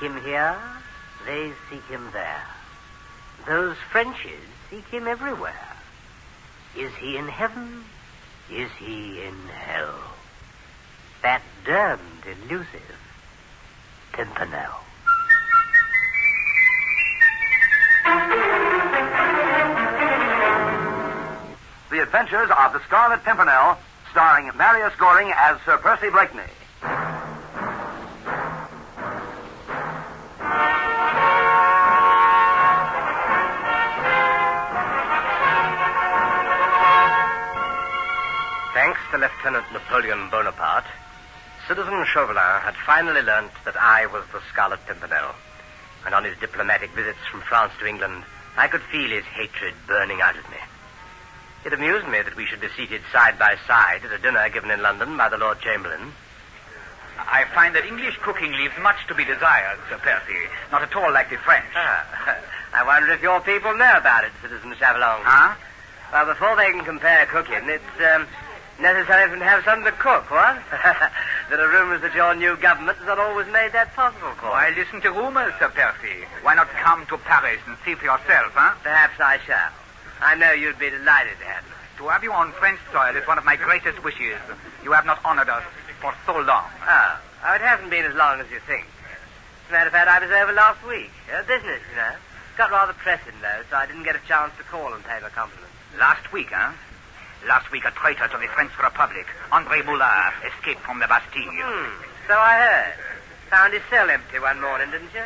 him here, they seek him there. Those Frenches seek him everywhere. Is he in heaven? Is he in hell? That damned elusive Pimpernel. The Adventures of the Scarlet Pimpernel, starring Marius Goring as Sir Percy Blakeney. To Lieutenant Napoleon Bonaparte, Citizen Chauvelin had finally learnt that I was the Scarlet Pimpernel. And on his diplomatic visits from France to England, I could feel his hatred burning out of me. It amused me that we should be seated side by side at a dinner given in London by the Lord Chamberlain. I find that English cooking leaves much to be desired, Sir Percy. Not at all like the French. Ah, I wonder if your people know about it, Citizen Chauvelin. Huh? Well, before they can compare cooking, it's um, necessary to have something to cook, what? there are rumors that your new government has not always made that possible for Why listen to rumors, Sir Percy? Why not come to Paris and see for yourself, huh? Perhaps I shall. I know you'd be delighted to have me. To have you on French soil is one of my greatest wishes. You have not honored us for so long. Oh, oh, it hasn't been as long as you think. As a matter of fact, I was over last week. Uh, business, you know. Got rather pressing, though, so I didn't get a chance to call and pay my compliments. Last week, huh? Last week, a traitor to the French Republic, André Moulard, escaped from the Bastille. Hmm, so I heard. Found his cell empty one morning, didn't you?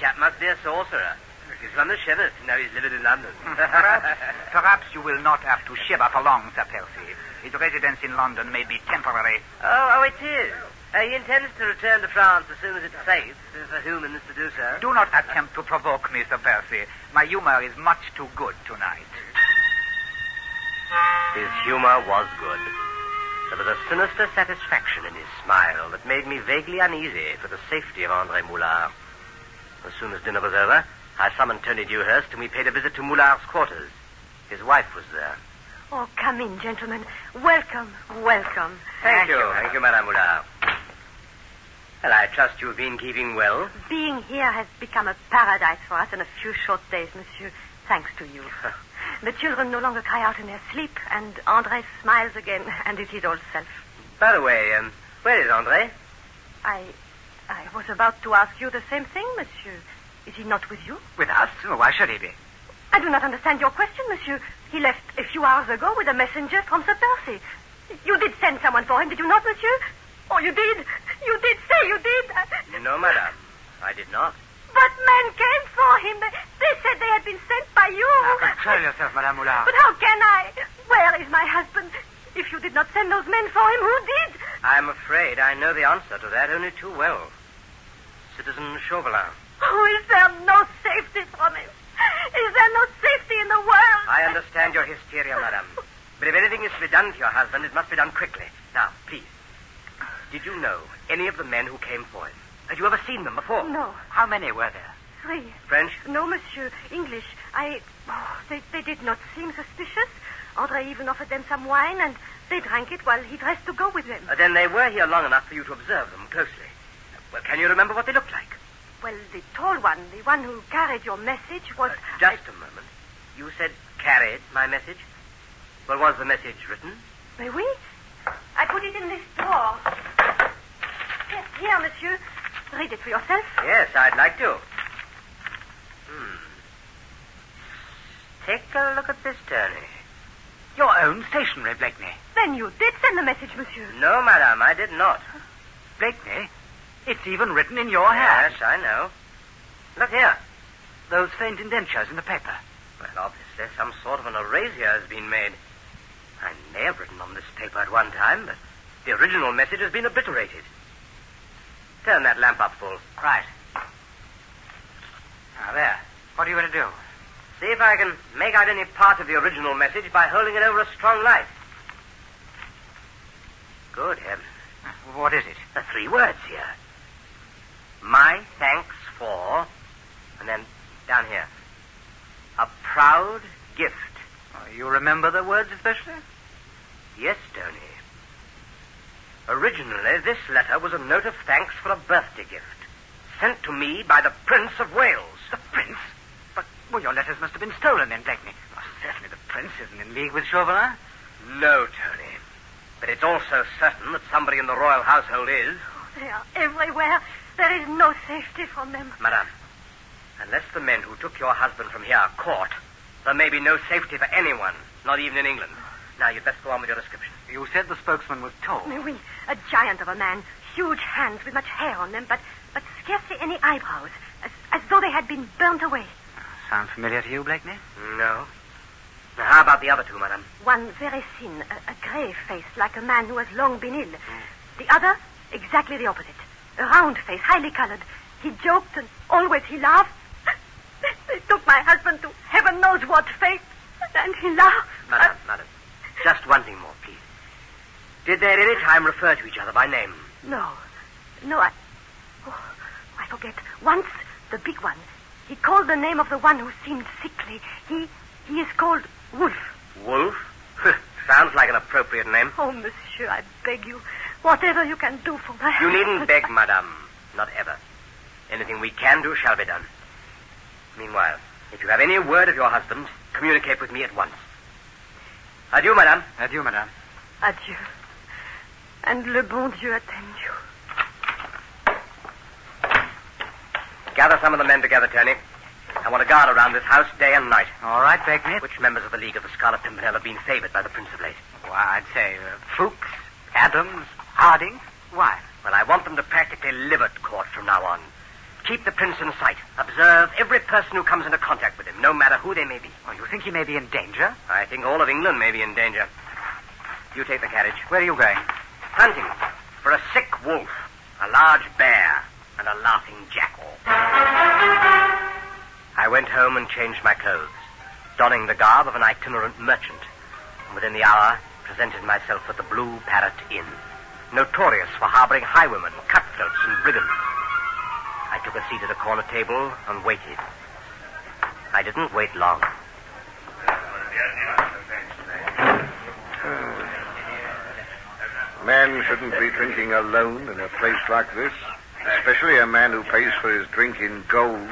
Chap must be a sorcerer. Gives one the shivers to know he's living in London. perhaps, perhaps you will not have to shiver for long, Sir Percy. His residence in London may be temporary. Oh, oh, it is. Uh, he intends to return to France as soon as it's safe for humans to do so. Do not attempt to provoke me, Sir Percy. My humor is much too good tonight. His humor was good. There was a sinister satisfaction in his smile that made me vaguely uneasy for the safety of André Moulard. As soon as dinner was over, I summoned Tony Dewhurst and we paid a visit to Moulard's quarters. His wife was there. Oh, come in, gentlemen. Welcome, welcome. Thank, you. Thank you, Madame Moulard. Well, I trust you've been keeping well. Being here has become a paradise for us in a few short days, monsieur, thanks to you. the children no longer cry out in their sleep, and André smiles again, and is his old self. By the way, um, where is André? I, I was about to ask you the same thing, monsieur. Is he not with you? With us? Why should he be? I do not understand your question, monsieur. He left a few hours ago with a messenger from Sir Percy. You did send someone for him, did you not, monsieur? Oh, you did. You did say you did. No, madame. I did not. But men came for him. They, said they had been sent by you. Ah, now, Control yourself, Madame Moulard. But how can I? Where is my husband? If you did not send those men for him, who did? I'm afraid I know the answer to that only too well. Citizen Chauvelin. Oh, is there no safety from him? Is there no safety in the world? I understand your hysteria, madame. But if anything is to be done for your husband, it must be done quickly. Now, please. Did you know any of the men who came for him? Had you ever seen them before? No. How many were there? Three. French? No, monsieur. English. I. Oh, they, they did not seem suspicious. Andre even offered them some wine, and they drank it while he dressed to go with them. Uh, then they were here long enough for you to observe them closely. Well, can you remember what they looked like? Well, the tall one, the one who carried your message, was. Uh, just a moment. You said carried my message? Well, was the message written? May we? I put it in this drawer. Yes, here, monsieur. Read it for yourself. Yes, I'd like to. Hmm. Take a look at this, Tony. Your own stationery, Blakeney. Then you did send the message, monsieur. No, madame, I did not. Blakeney? It's even written in your hand. Yes, I know. Look here. Those faint indentures in the paper. Well, obviously some sort of an erasure has been made. I may have written on this paper at one time, but the original message has been obliterated. Turn that lamp up full. Right. Now, there. What are you going to do? See if I can make out any part of the original message by holding it over a strong light. Good heavens. What is it? Are three words here. My thanks for, and then down here, a proud gift. Oh, you remember the words especially? Yes, Tony. Originally, this letter was a note of thanks for a birthday gift, sent to me by the Prince of Wales. The prince? But, well, your letters must have been stolen then, Blakeney. Well, certainly the prince isn't in league with Chauvelin. No, Tony. But it's also certain that somebody in the royal household is. Oh, they are everywhere. There is no safety from them. Madame, unless the men who took your husband from here are caught, there may be no safety for anyone, not even in England. Now, you'd best go on with your description. You said the spokesman was tall. Mais oui, a giant of a man, huge hands with much hair on them, but, but scarcely any eyebrows, as, as though they had been burnt away. Sound familiar to you, Blakeney? No. Now, how about the other two, madame? One very thin, a, a grey face, like a man who has long been ill. Hmm. The other, exactly the opposite. A round face, highly colored. He joked and always he laughed. They took my husband to heaven knows what fate, and he laughed. Madame, madame. Just one thing more, please. Did they at any time refer to each other by name? No, no, I. Oh, I forget. Once, the big one, he called the name of the one who seemed sickly. He, he is called Wolf. Wolf? Sounds like an appropriate name. Oh, monsieur, I beg you, whatever you can do for my. You needn't beg, madame. Not ever. Anything we can do shall be done. Meanwhile, if you have any word of your husband, communicate with me at once. Adieu, madame. Adieu, madame. Adieu. And le bon Dieu attend you. Gather some of the men together, Tony. I want a guard around this house day and night. All right, Blakeney. Which members of the League of the Scarlet Pimpernel have been favored by the Prince of late? Well, I'd say uh, Ffoulkes, Adams, Harding. Why? Well, I want them to practically live at court from now on. Keep the prince in sight. Observe every person who comes into contact with him, no matter who they may be. Oh, you think he may be in danger? I think all of England may be in danger. You take the carriage. Where are you going? Hunting for a sick wolf, a large bear, and a laughing jackal. I went home and changed my clothes, donning the garb of an itinerant merchant, and within the hour presented myself at the Blue Parrot Inn, notorious for harboring highwaymen, cutthroats, and brigands. I took a seat at a corner table and waited. I didn't wait long. Man shouldn't be drinking alone in a place like this, especially a man who pays for his drink in gold.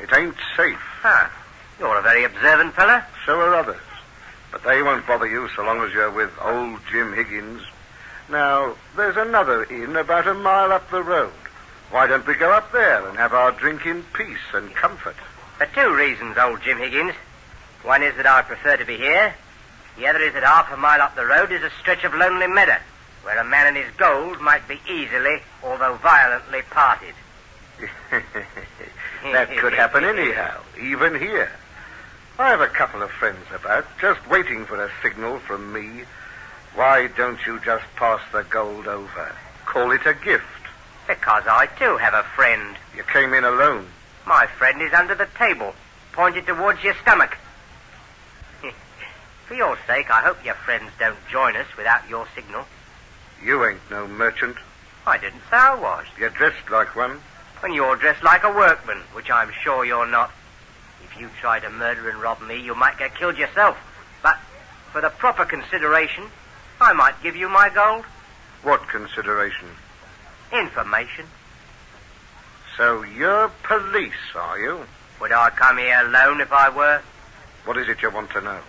It ain't safe. Ah, you're a very observant fellow. So are others. But they won't bother you so long as you're with old Jim Higgins. Now, there's another inn about a mile up the road. Why don't we go up there and have our drink in peace and comfort? For two reasons, old Jim Higgins. One is that I prefer to be here. The other is that half a mile up the road is a stretch of lonely meadow, where a man and his gold might be easily, although violently, parted. that could happen anyhow, even here. I have a couple of friends about, just waiting for a signal from me. Why don't you just pass the gold over? Call it a gift. Because I too have a friend. You came in alone. My friend is under the table, pointed towards your stomach. For your sake, I hope your friends don't join us without your signal. You ain't no merchant. I didn't say I was. You're dressed like one. When you're dressed like a workman, which I'm sure you're not. If you try to murder and rob me, you might get killed yourself. But for the proper consideration, I might give you my gold. What consideration? Information. So you're police, are you? Would I come here alone if I were? What is it you want to know?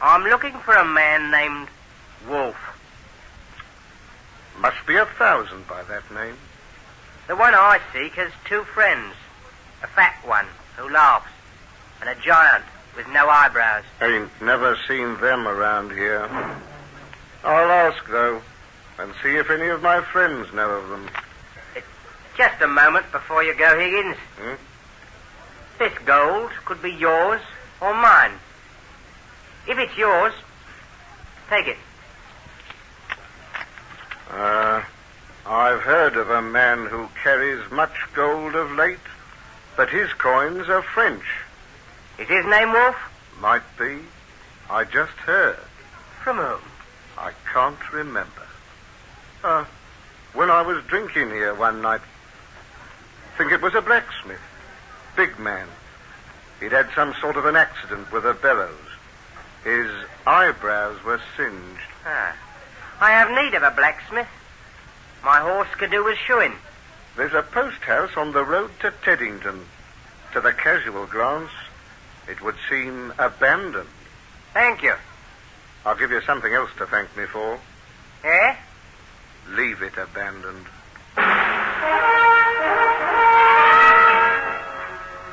I'm looking for a man named Wolf. Must be a thousand by that name. The one I seek has two friends. A fat one who laughs, and a giant with no eyebrows. Ain't never seen them around here. I'll ask, though, and see if any of my friends know of them. Just a moment before you go, Higgins. Hmm? This gold could be yours or mine. If it's yours, take it. Uh, I've heard of a man who carries much gold of late, but his coins are French. Is his name Wolf? Might be. I just heard. From whom? I can't remember. Uh, when I was drinking here one night, think it was a blacksmith. Big man. He'd had some sort of an accident with a bellows. His eyebrows were singed. Ah. I have need of a blacksmith. My horse could do with shoeing. There's a post house on the road to Teddington. To the casual glance, it would seem abandoned. Thank you. I'll give you something else to thank me for. Eh? Leave it abandoned.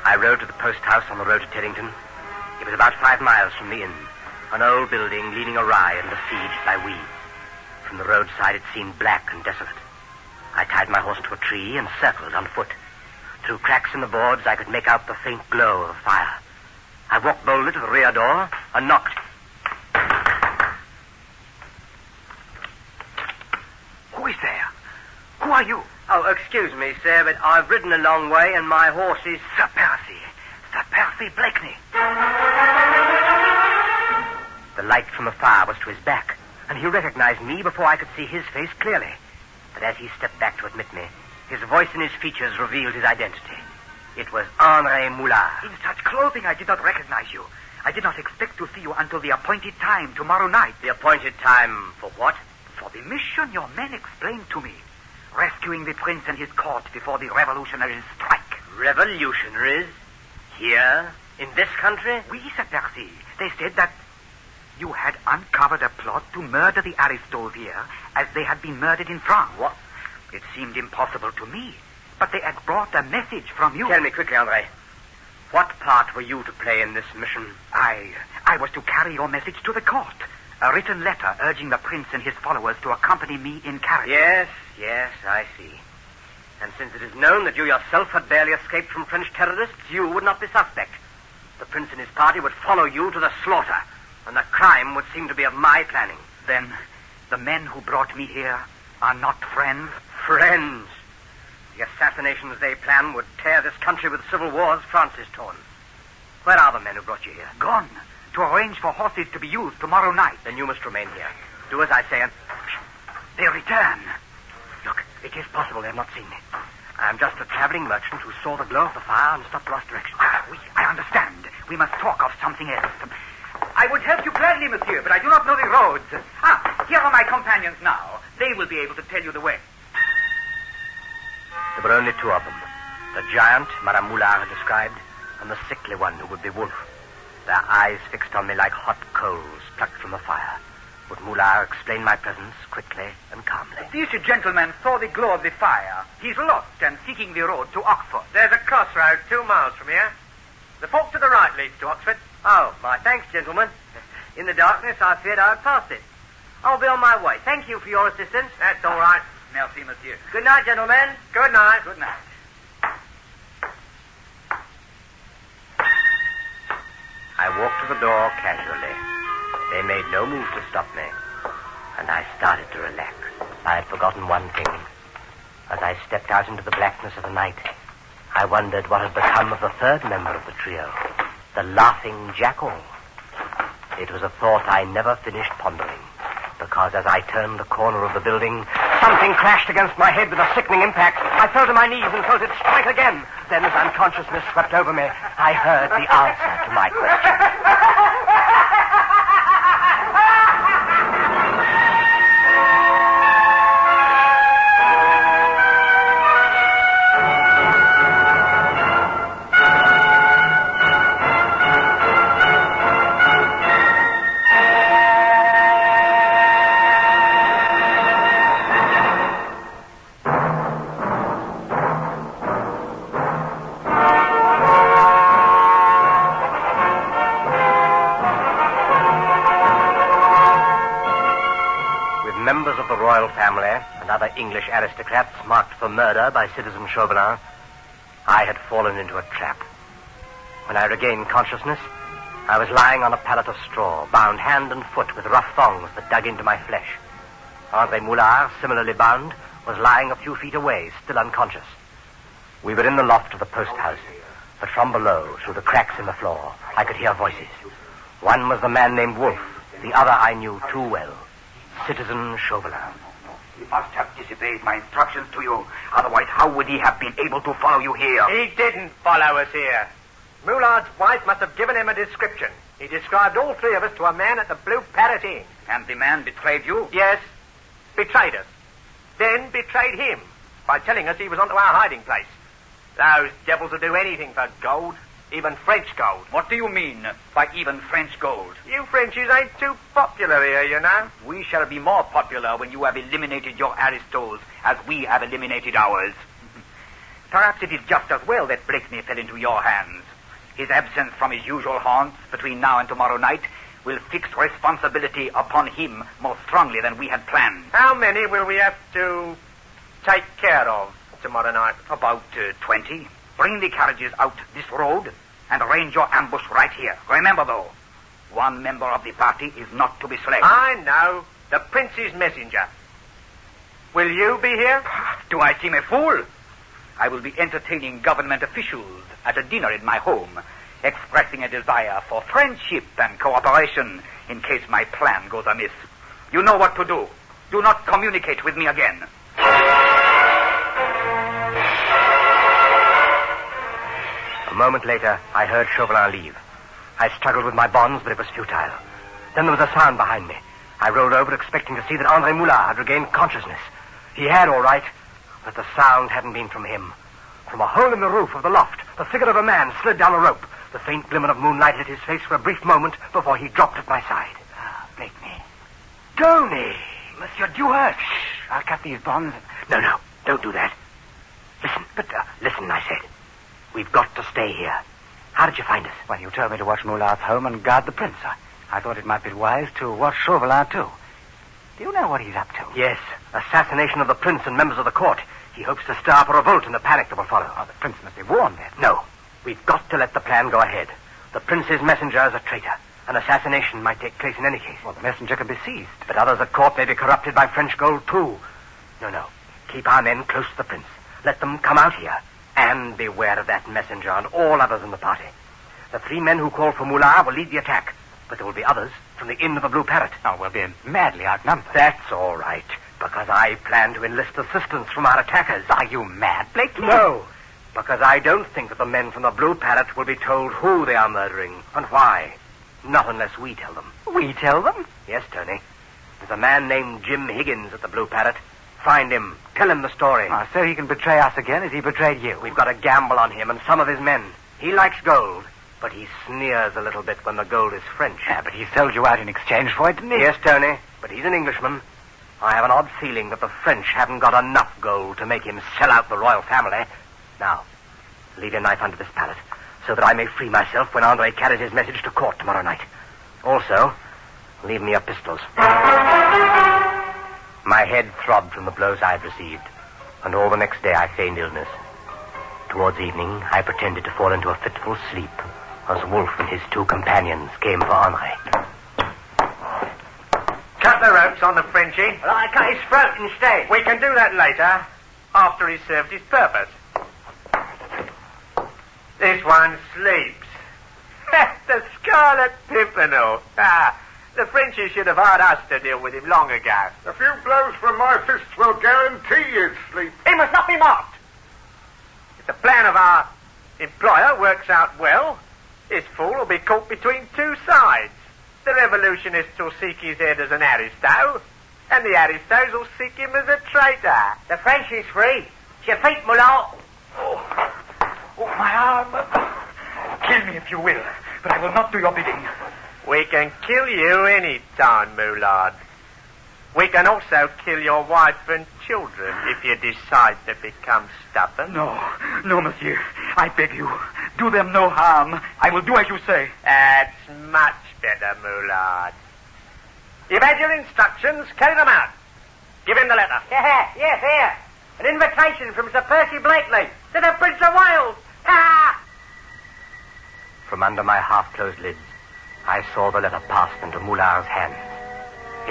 I rode to the post house on the road to Teddington. It was about five miles from the inn. An old building leaning awry and besieged by weeds. From the roadside it seemed black and desolate. I tied my horse to a tree and circled on foot. Through cracks in the boards I could make out the faint glow of a fire. I walked boldly to the rear door and knocked. Who is there? Who are you? Oh, excuse me, sir, but I've ridden a long way and my horse is. Sir Percy. Sir Percy Blakeney. The light from the fire was to his back, and he recognized me before I could see his face clearly. But as he stepped back to admit me, his voice and his features revealed his identity. It was Henri Moulard. In such clothing, I did not recognize you. I did not expect to see you until the appointed time tomorrow night. The appointed time for what? For the mission your men explained to me. Rescuing the prince and his court before the revolutionaries strike. Revolutionaries? Here? In this country? Oui, Sir Percy. They said that you had uncovered a plot to murder the Aristos here as they had been murdered in France. What? It seemed impossible to me, but they had brought a message from you. Tell me quickly, Andre. What part were you to play in this mission? I, I was to carry your message to the court. A written letter urging the prince and his followers to accompany me in carriage. Yes, yes, I see. And since it is known that you yourself had barely escaped from French terrorists, you would not be suspect. The prince and his party would follow you to the slaughter, and the crime would seem to be of my planning. Then, the men who brought me here are not friends? Friends. The assassinations they plan would tear this country with civil wars France is torn. Where are the men who brought you here? Gone. To arrange for horses to be used tomorrow night. Then you must remain here. Do as I say and... They return. It is possible they have not seen me. I am just a traveling merchant who saw the glow of the fire and stopped to ask direction. Ah, we, I understand. We must talk of something else. I would help you gladly, monsieur, but I do not know the roads. Ah, here are my companions now. They will be able to tell you the way. There were only two of them. The giant Madame Moulard had described, and the sickly one who would be Wolf. Their eyes fixed on me like hot coals plucked from a fire. Would Moulard explain my presence quickly and calmly? This gentleman saw the glow of the fire. He's lost and seeking the road to Oxford. There's a crossroad two miles from here. The fork to the right leads to Oxford. Oh, my thanks, gentlemen. In the darkness, I feared I had passed it. I'll be on my way. Thank you for your assistance. That's all right. Now Merci, monsieur. Good night, gentlemen. Good night. Good night. I walked to the door casually. They made no move to stop me. And I started to relax. I had forgotten one thing. As I stepped out into the blackness of the night, I wondered what had become of the third member of the trio, the laughing jackal. It was a thought I never finished pondering, because as I turned the corner of the building, something crashed against my head with a sickening impact. I fell to my knees and felt it strike again. Then, as unconsciousness swept over me, I heard the answer to my question. Members of the royal family and other English aristocrats marked for murder by Citizen Chauvelin, I had fallen into a trap. When I regained consciousness, I was lying on a pallet of straw, bound hand and foot with rough thongs that dug into my flesh. Andre Moulard, similarly bound, was lying a few feet away, still unconscious. We were in the loft of the post house, but from below, through the cracks in the floor, I could hear voices. One was the man named Wolf, the other I knew too well. Citizen Chauvelin. He must have disobeyed my instructions to you. Otherwise, how would he have been able to follow you here? He didn't follow us here. Moulard's wife must have given him a description. He described all three of us to a man at the Blue Parrot Inn. And the man betrayed you? Yes, betrayed us. Then betrayed him. by telling us he was onto our hiding place. Those devils will do anything for gold, even French gold. What do you mean by even French gold? You Frenchies ain't too popular here, you know. We shall be more popular when you have eliminated your aristos as we have eliminated ours. Perhaps it is just as well that Blakeney fell into your hands. His absence from his usual haunts between now and tomorrow night will fix responsibility upon him more strongly than we had planned. How many will we have to take care of tomorrow night? About uh, 20. Bring the carriages out this road and arrange your ambush right here. Remember, though, one member of the party is not to be slain. I know. The prince's messenger. Will you be here? Do I seem a fool? I will be entertaining government officials at a dinner in my home, expressing a desire for friendship and cooperation in case my plan goes amiss. You know what to do. Do not communicate with me again. Moment later, I heard Chauvelin leave. I struggled with my bonds, but it was futile. Then there was a sound behind me. I rolled over, expecting to see that Andre Moulard had regained consciousness. He had, all right, but the sound hadn't been from him. From a hole in the roof of the loft, the figure of a man slid down a rope. The faint glimmer of moonlight lit his face for a brief moment before he dropped at my side. Ah, Blakeney. Tony! Monsieur Dewhurst. Shh. I'll cut these bonds. No, no, don't do that. Listen, but uh, listen, I said. We've got to stay here. How did you find us? Well, you told me to watch Moulard's home and guard the prince. I, I thought it might be wise to watch Chauvelin, too. Do you know what he's up to? Yes, assassination of the prince and members of the court. He hopes to stir up a revolt in the panic that will follow. Oh, the prince must be warned then. No, we've got to let the plan go ahead. The prince's messenger is a traitor. An assassination might take place in any case. Well, the messenger can be seized. But others at court may be corrupted by French gold, too. No, no. Keep our men close to the prince. Let them come out here. And beware of that messenger and all others in the party. The three men who call for Moulard will lead the attack. But there will be others from the Inn of the Blue Parrot. Oh, we'll be madly outnumbered. That's all right. Because I plan to enlist assistance from our attackers. Are you mad, Blakeney? No. Because I don't think that the men from the Blue Parrot will be told who they are murdering and why. Not unless we tell them. We tell them? Yes, Tony. There's a man named Jim Higgins at the Blue Parrot. Find him. Tell him the story. Ah, oh, so he can betray us again as he betrayed you. We've got a gamble on him and some of his men. He likes gold, but he sneers a little bit when the gold is French. Yeah, but he sold you out in exchange for it, didn't he? Yes, Tony, but he's an Englishman. I have an odd feeling that the French haven't got enough gold to make him sell out the royal family. Now, leave your knife under this pallet so that I may free myself when Andre carries his message to court tomorrow night. Also, leave me your pistols. My head throbbed from the blows I had received, and all the next day I feigned illness. Towards evening, I pretended to fall into a fitful sleep as Wolf and his two companions came for Henri. Cut the ropes on the Frenchie. Well, I cut his throat instead. We can do that later, after he's served his purpose. This one sleeps. the Scarlet Pimpernel. Ah, the Frenchies should have hired us to deal with him long ago. A few blows from my fists will guarantee his sleep. He must not be mocked. If the plan of our employer works out well, this fool will be caught between two sides. The revolutionists will seek his head as an aristo, and the aristos will seek him as a traitor. The French is free. Your feet, Moulard. Oh, my arm. Kill me if you will, but I will not do your bidding. We can kill you any time, Moulard. We can also kill your wife and children if you decide to become stubborn. No, no, monsieur. I beg you. Do them no harm. I will do as you say. That's much better, Moulard. You've had your instructions. Carry them out. Give him the letter. Yeah, yes, here. An invitation from Sir Percy Blakeney to the Prince of Wales. Ha! From under my half-closed lids, I saw the letter pass into Moulard's hands.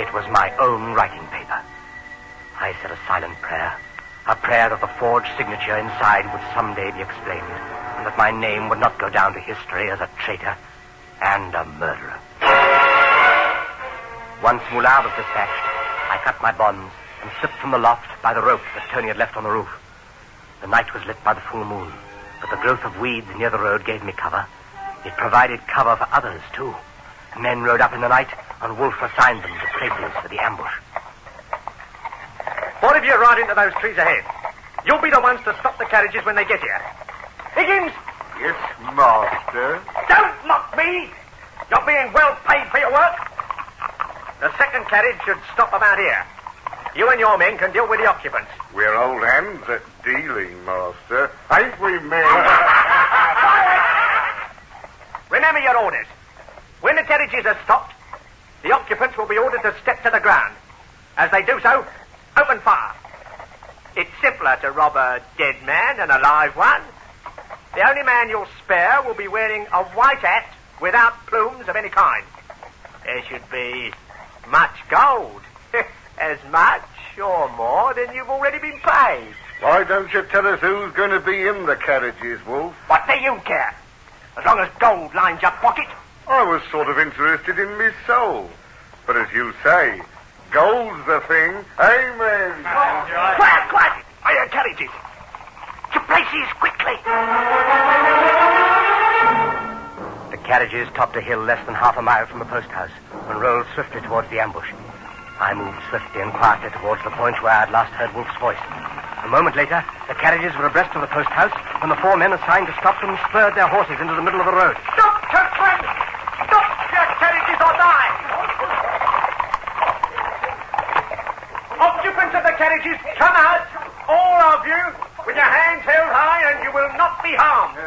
It was my own writing paper. I said a silent prayer, a prayer that the forged signature inside would someday be explained, and that my name would not go down to history as a traitor and a murderer. Once Moulard was dispatched, I cut my bonds and slipped from the loft by the rope that Tony had left on the roof. The night was lit by the full moon, but the growth of weeds near the road gave me cover. It provided cover for others, too. Men rode up in the night, and Wolf assigned them the places for the ambush. What if you ride into those trees ahead? You'll be the ones to stop the carriages when they get here. Higgins, Yes, master. don't mock me. You're being well paid for your work. The second carriage should stop about here. You and your men can deal with the occupants. We're old hands at dealing, master. Ain't we, men? Remember your orders. When the carriages are stopped, the occupants will be ordered to step to the ground. As they do so, open fire. It's simpler to rob a dead man than a live one. The only man you'll spare will be wearing a white hat without plumes of any kind. There should be much gold. as much or more than you've already been paid. Why don't you tell us who's going to be in the carriages, Wolf? What do you care? As long as gold lines your pocket. I was sort of interested in me soul. But as you say, gold's the thing. Amen. Quiet, quiet! I uh, hear carriages. To places, quickly! The carriages topped a hill less than half a mile from the post house and rolled swiftly towards the ambush. I moved swiftly and quietly towards the point where I had last heard Wolf's voice. A moment later, the carriages were abreast of the post house, and the four men assigned to stop them spurred their horses into the middle of the road. Stop, Kirkland! Stop your carriages or die! Carriages, come out! All of you, with your hands held high, and you will not be harmed.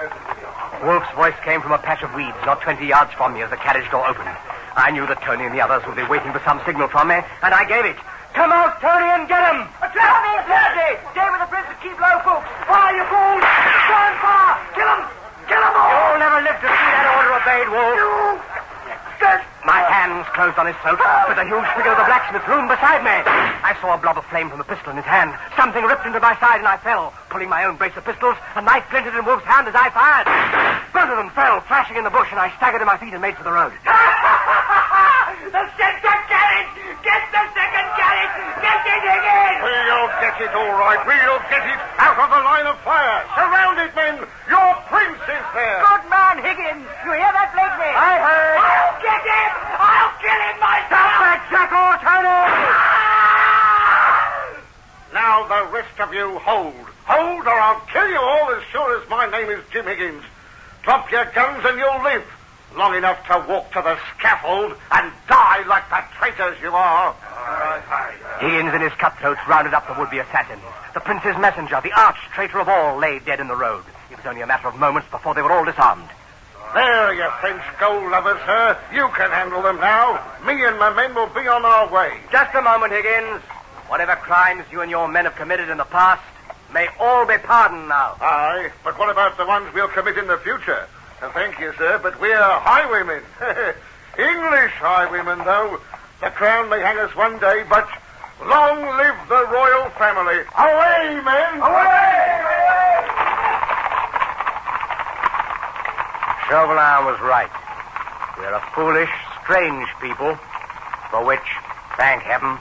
Wolf's voice came from a patch of weeds not 20 yards from me as the carriage door opened. I knew that Tony and the others would be waiting for some signal from me, and I gave it. Come out, Tony, and get him! In, Sandy! Stay with the princess, keep low, folks! Fire, you fools! Stand fire! Kill him! Kill them all! You'll never live to see that order obeyed, Wolf. My hands closed on his throat, but the huge figure of the blacksmith loomed beside me. I saw a blob of flame from the pistol in his hand. Something ripped into my side, and I fell, pulling my own brace of pistols. A knife glinted in Wolf's hand as I fired. Both of them fell, flashing in the bush, and I staggered to my feet and made for the road. the second carriage! Get the second carriage! Get it again! We'll get it all right. We'll get it out of the line of fire. Surround it, men. Your prince is there. Good man, Higgins! You hear that, Blakeney? I heard. I'll get him! I'll kill him myself! That Tony! Ah! Now the rest of you hold. Hold or I'll kill you all as sure as my name is Jim Higgins. Drop your guns and you'll live. Long enough to walk to the scaffold and die like the traitors you are. Higgins and his cutthroats rounded up the would-be assassins. The prince's messenger, the arch traitor of all, lay dead in the road. It was only a matter of moments before they were all disarmed. There, you French gold lovers, sir. You can handle them now. Me and my men will be on our way. Just a moment, Higgins. Whatever crimes you and your men have committed in the past may all be pardoned now. Aye, but what about the ones we'll commit in the future? Uh, thank you, sir, but we're highwaymen. English highwaymen, though. The crown may hang us one day, but long live the royal family. Away, men! Chauvelin was right. We're a foolish, strange people, for which, thank heaven,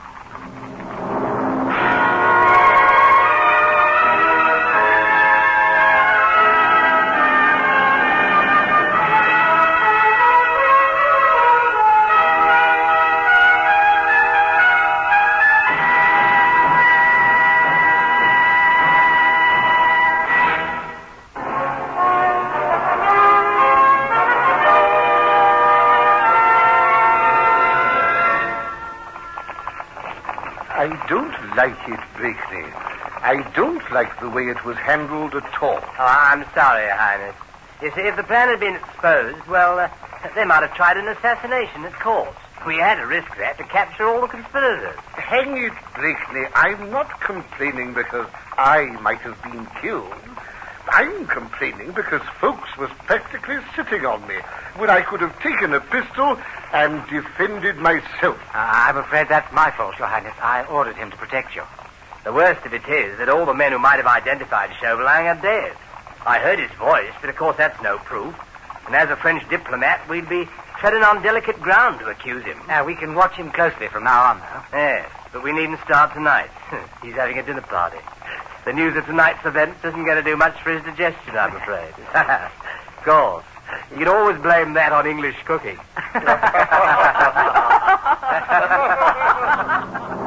like it, Blakeney. I don't like the way it was handled at all. Oh, I'm sorry, Your Highness. You see, if the plan had been exposed, well, uh, they might have tried an assassination at court. We had to risk that to capture all the conspirators. Hang it, Blakeney. I'm not complaining because I might have been killed. I'm complaining because folks was practically sitting on me when I could have taken a pistol and defended myself. Uh, I'm afraid that's my fault, Your Highness. I ordered him to protect you. The worst of it is that all the men who might have identified Chauvelin are dead. I heard his voice, but of course that's no proof. And as a French diplomat, we'd be treading on delicate ground to accuse him. Uh, we can watch him closely from now on, though. Yes, but we needn't start tonight. He's having a dinner party. The news of tonight's event doesn't going to do much for his digestion, I'm afraid. of course. You can always blame that on English cooking.